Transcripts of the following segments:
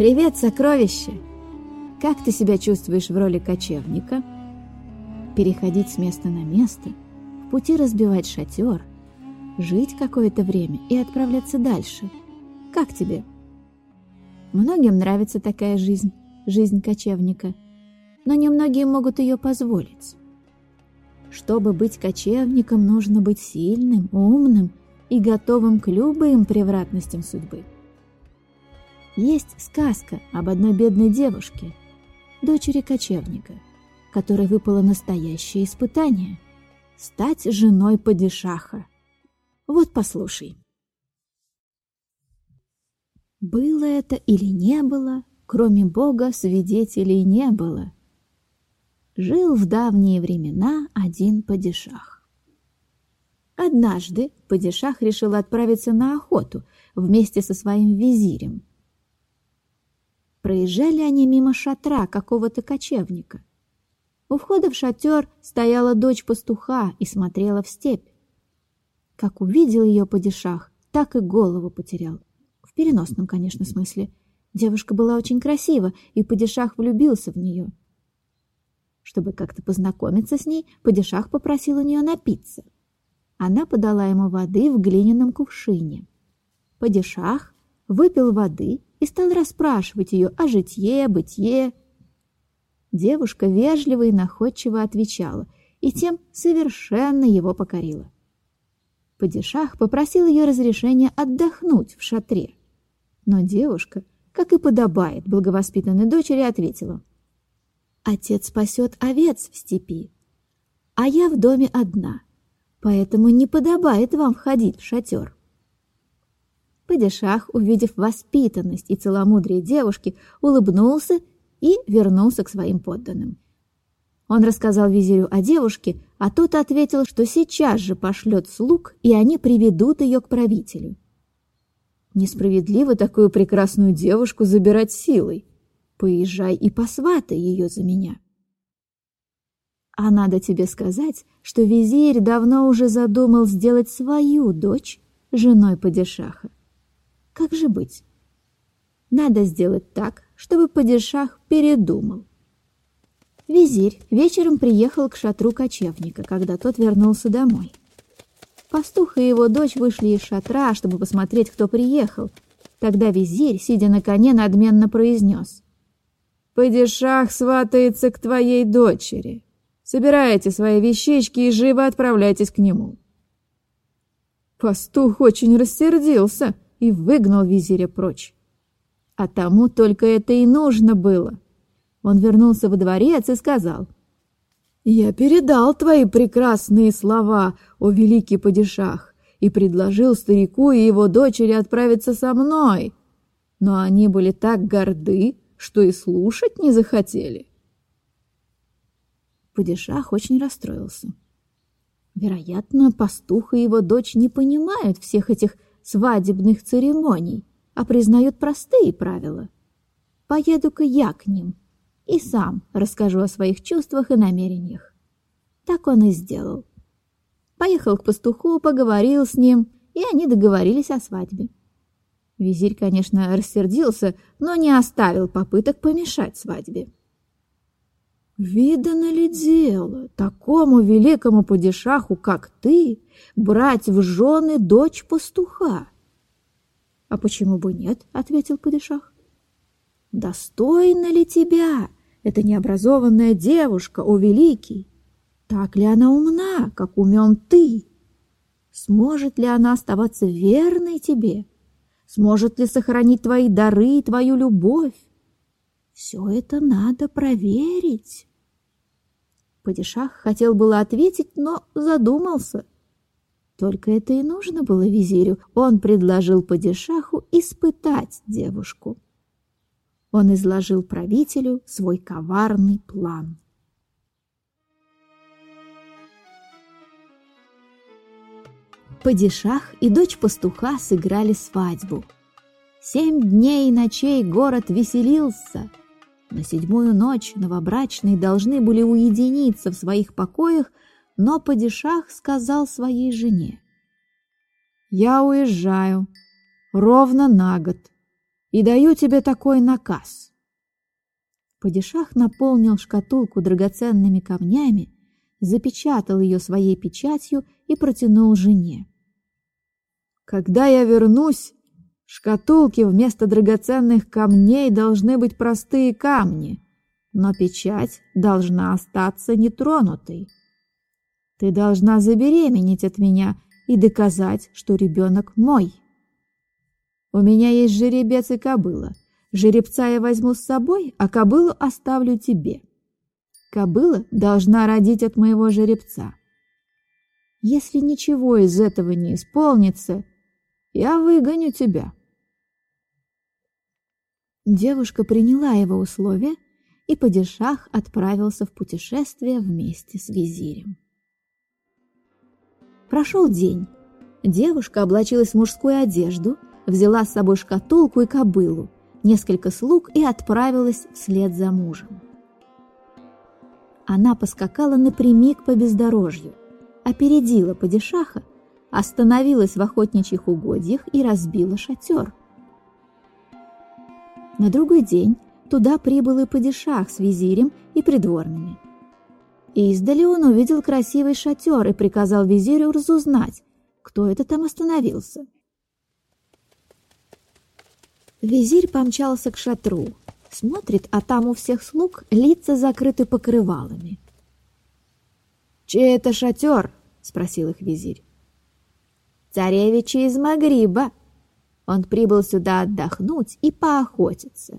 Привет, сокровище! Как ты себя чувствуешь в роли кочевника? Переходить с места на место, в пути разбивать шатер, жить какое-то время и отправляться дальше. Как тебе? Многим нравится такая жизнь, жизнь кочевника, но немногие могут ее позволить. Чтобы быть кочевником, нужно быть сильным, умным и готовым к любым превратностям судьбы. Есть сказка об одной бедной девушке, дочери кочевника, которой выпало настоящее испытание — стать женой падишаха. Вот послушай. Было это или не было, кроме Бога свидетелей не было. Жил в давние времена один падишах. Однажды падишах решил отправиться на охоту вместе со своим визирем — Проезжали они мимо шатра какого-то кочевника. У входа в шатер стояла дочь пастуха и смотрела в степь. Как увидел ее падишах, так и голову потерял. В переносном, конечно, смысле. Девушка была очень красива, и падишах влюбился в нее. Чтобы как-то познакомиться с ней, падишах попросил у нее напиться. Она подала ему воды в глиняном кувшине. Падишах выпил воды и стал расспрашивать ее о житье, бытие. Девушка вежливо и находчиво отвечала, и тем совершенно его покорила. Падишах попросил ее разрешения отдохнуть в шатре. Но девушка, как и подобает благовоспитанной дочери, ответила. «Отец спасет овец в степи, а я в доме одна, поэтому не подобает вам входить в шатер». Падишах, увидев воспитанность и целомудрие девушки, улыбнулся и вернулся к своим подданным. Он рассказал визирю о девушке, а тот ответил, что сейчас же пошлет слуг, и они приведут ее к правителю. Несправедливо такую прекрасную девушку забирать силой. Поезжай и посватай ее за меня. А надо тебе сказать, что визирь давно уже задумал сделать свою дочь женой падишаха. Как же быть? Надо сделать так, чтобы падишах передумал. Визирь вечером приехал к шатру кочевника, когда тот вернулся домой. Пастух и его дочь вышли из шатра, чтобы посмотреть, кто приехал. Тогда визирь, сидя на коне, надменно произнес. «Падишах сватается к твоей дочери. Собирайте свои вещички и живо отправляйтесь к нему». Пастух очень рассердился — и выгнал визиря прочь. А тому только это и нужно было. Он вернулся во дворец и сказал, «Я передал твои прекрасные слова, о великий падишах, и предложил старику и его дочери отправиться со мной, но они были так горды, что и слушать не захотели». Падишах очень расстроился. Вероятно, пастух и его дочь не понимают всех этих свадебных церемоний, а признают простые правила. Поеду-ка я к ним и сам расскажу о своих чувствах и намерениях. Так он и сделал. Поехал к пастуху, поговорил с ним, и они договорились о свадьбе. Визирь, конечно, рассердился, но не оставил попыток помешать свадьбе. Видано ли дело такому великому падишаху, как ты, брать в жены дочь пастуха? — А почему бы нет? — ответил падишах. — Достойна ли тебя эта необразованная девушка, о великий? Так ли она умна, как умен ты? Сможет ли она оставаться верной тебе? Сможет ли сохранить твои дары и твою любовь? Все это надо проверить. Падишах хотел было ответить, но задумался. Только это и нужно было визирю. Он предложил Падишаху испытать девушку. Он изложил правителю свой коварный план. Падишах и дочь пастуха сыграли свадьбу. Семь дней и ночей город веселился, на седьмую ночь новобрачные должны были уединиться в своих покоях, но падишах сказал своей жене. «Я уезжаю ровно на год. и даю тебе такой наказ». Падишах наполнил шкатулку драгоценными камнями, запечатал ее своей печатью и протянул жене. «Когда я вернусь, в шкатулке вместо драгоценных камней должны быть простые камни, но печать должна остаться нетронутой. Ты должна забеременеть от меня и доказать, что ребенок мой. У меня есть жеребец и кобыла. Жеребца я возьму с собой, а кобылу оставлю тебе. Кобыла должна родить от моего жеребца. Если ничего из этого не исполнится, я выгоню тебя. Девушка приняла его условия, и падишах отправился в путешествие вместе с визирем. Прошел день. Девушка облачилась в мужскую одежду, взяла с собой шкатулку и кобылу, несколько слуг и отправилась вслед за мужем. Она поскакала напрямик по бездорожью, опередила падишаха, остановилась в охотничьих угодьях и разбила шатер. На другой день туда прибыл и падишах с визирем и придворными – Издали он увидел красивый шатер и приказал визирю разузнать, кто это там остановился. Визирь помчался к шатру, смотрит, а там у всех слуг лица закрыты покрывалами. «Чей это шатер?» — спросил их визирь. «Царевича из Магриба. Он прибыл сюда отдохнуть и поохотиться».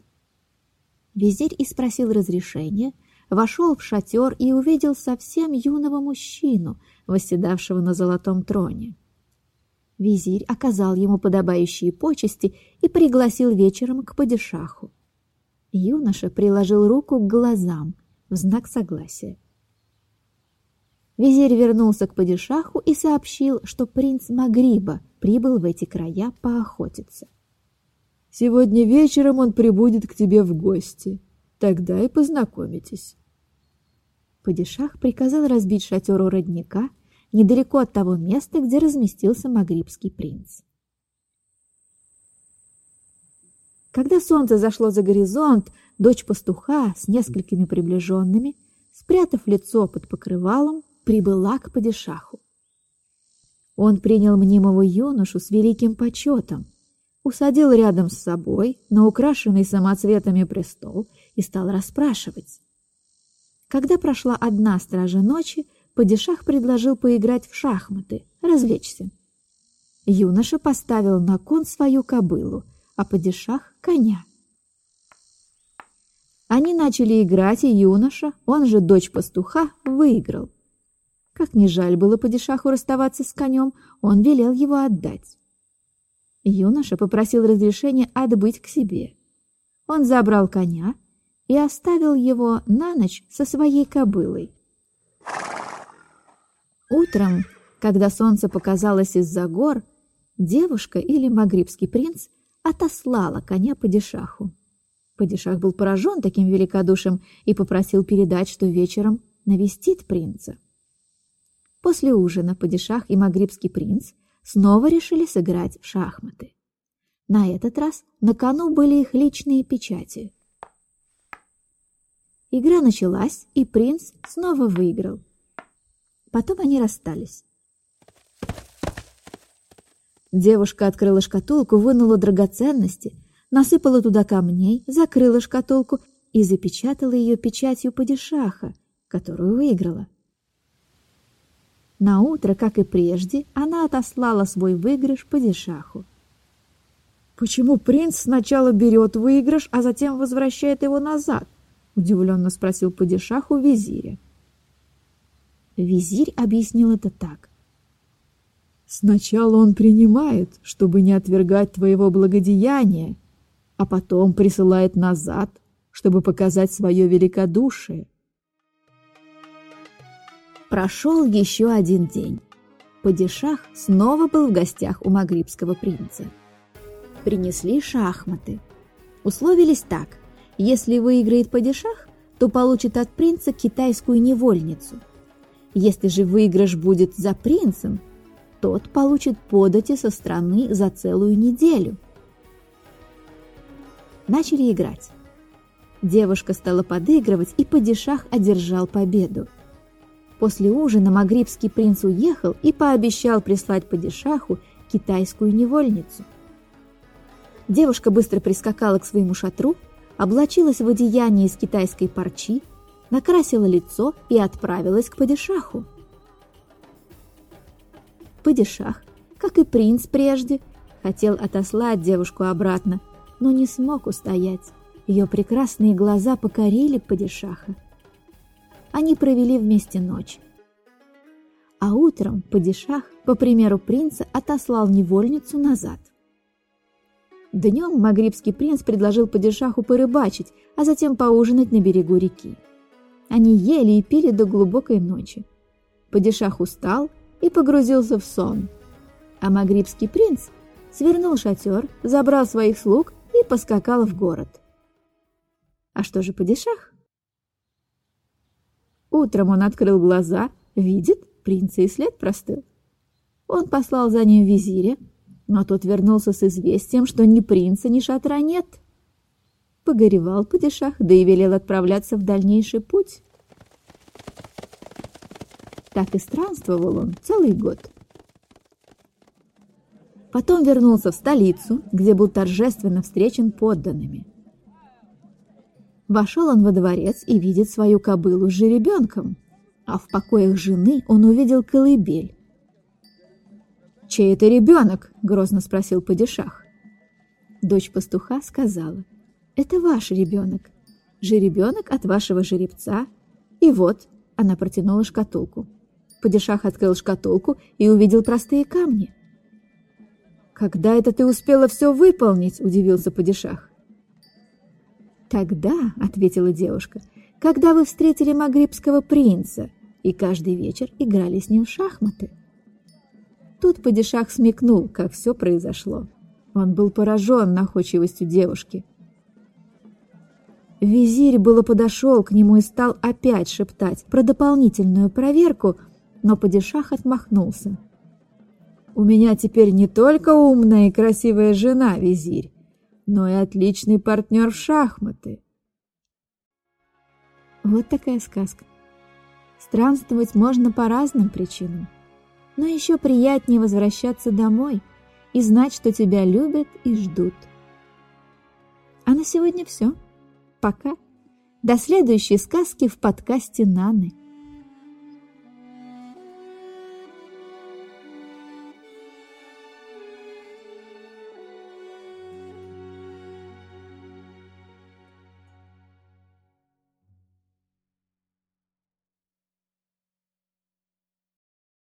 Визирь и спросил разрешения, вошел в шатер и увидел совсем юного мужчину, восседавшего на золотом троне. Визирь оказал ему подобающие почести и пригласил вечером к падишаху. Юноша приложил руку к глазам в знак согласия. Визирь вернулся к падишаху и сообщил, что принц Магриба прибыл в эти края поохотиться. «Сегодня вечером он прибудет к тебе в гости. Тогда и познакомитесь». Падишах приказал разбить шатер у родника недалеко от того места, где разместился магрибский принц. Когда солнце зашло за горизонт, дочь пастуха с несколькими приближенными, спрятав лицо под покрывалом, прибыла к падишаху. Он принял мнимого юношу с великим почетом, усадил рядом с собой на украшенный самоцветами престол и стал расспрашивать. Когда прошла одна стража ночи, Падишах предложил поиграть в шахматы, развлечься. Юноша поставил на кон свою кобылу, а Падишах — коня. Они начали играть, и юноша, он же дочь пастуха, выиграл. Как ни жаль было Падишаху расставаться с конем, он велел его отдать. Юноша попросил разрешения отбыть к себе. Он забрал коня и оставил его на ночь со своей кобылой. Утром, когда солнце показалось из-за гор, девушка или магрибский принц отослала коня Падишаху. Падишах был поражен таким великодушием и попросил передать, что вечером навестит принца. После ужина Падишах и магрибский принц снова решили сыграть в шахматы. На этот раз на кону были их личные печати – Игра началась, и принц снова выиграл. Потом они расстались. Девушка открыла шкатулку, вынула драгоценности, насыпала туда камней, закрыла шкатулку и запечатала ее печатью падишаха, которую выиграла. На утро, как и прежде, она отослала свой выигрыш падишаху. Почему принц сначала берет выигрыш, а затем возвращает его назад? — удивленно спросил падишах у визиря. Визирь объяснил это так. «Сначала он принимает, чтобы не отвергать твоего благодеяния, а потом присылает назад, чтобы показать свое великодушие». Прошел еще один день. Падишах снова был в гостях у магрибского принца. Принесли шахматы. Условились так. Если выиграет падишах, то получит от принца китайскую невольницу. Если же выигрыш будет за принцем, тот получит подати со страны за целую неделю. начали играть. Девушка стала подыгрывать, и падишах одержал победу. После ужина магрибский принц уехал и пообещал прислать падишаху китайскую невольницу. Девушка быстро прискакала к своему шатру, облачилась в одеяние из китайской парчи, накрасила лицо и отправилась к падишаху. Падишах, как и принц прежде, хотел отослать девушку обратно, но не смог устоять. Ее прекрасные глаза покорили падишаха. Они провели вместе ночь. А утром падишах, по примеру принца, отослал невольницу назад. Днем магрибский принц предложил падишаху порыбачить, а затем поужинать на берегу реки. Они ели и пили до глубокой ночи. Падишах устал и погрузился в сон. А магрибский принц свернул шатер, забрал своих слуг и поскакал в город. А что же падишах? Утром он открыл глаза, видит, принца и след простыл. Он послал за ним визиря, но тот вернулся с известием, что ни принца, ни шатра нет. Погоревал падишах, да и велел отправляться в дальнейший путь. Так и странствовал он целый год. Потом вернулся в столицу, где был торжественно встречен подданными. Вошел он во дворец и видит свою кобылу с жеребенком, а в покоях жены он увидел колыбель. «Чей это ребенок?» — грозно спросил падишах. Дочь пастуха сказала, «Это ваш ребенок, жеребенок от вашего жеребца. И вот», — она протянула шкатулку. Падишах открыл шкатулку и увидел простые камни. «Когда это ты успела все выполнить?» — удивился падишах. «Тогда», — ответила девушка, — «когда вы встретили магрибского принца и каждый вечер играли с ним в шахматы». Тут падишах смекнул, как все произошло. Он был поражен находчивостью девушки. Визирь было подошел к нему и стал опять шептать про дополнительную проверку, но падишах отмахнулся. «У меня теперь не только умная и красивая жена, визирь, но и отличный партнер в шахматы. Вот такая сказка. Странствовать можно по разным причинам, но еще приятнее возвращаться домой и знать, что тебя любят и ждут. А на сегодня все. Пока. До следующей сказки в подкасте Наны.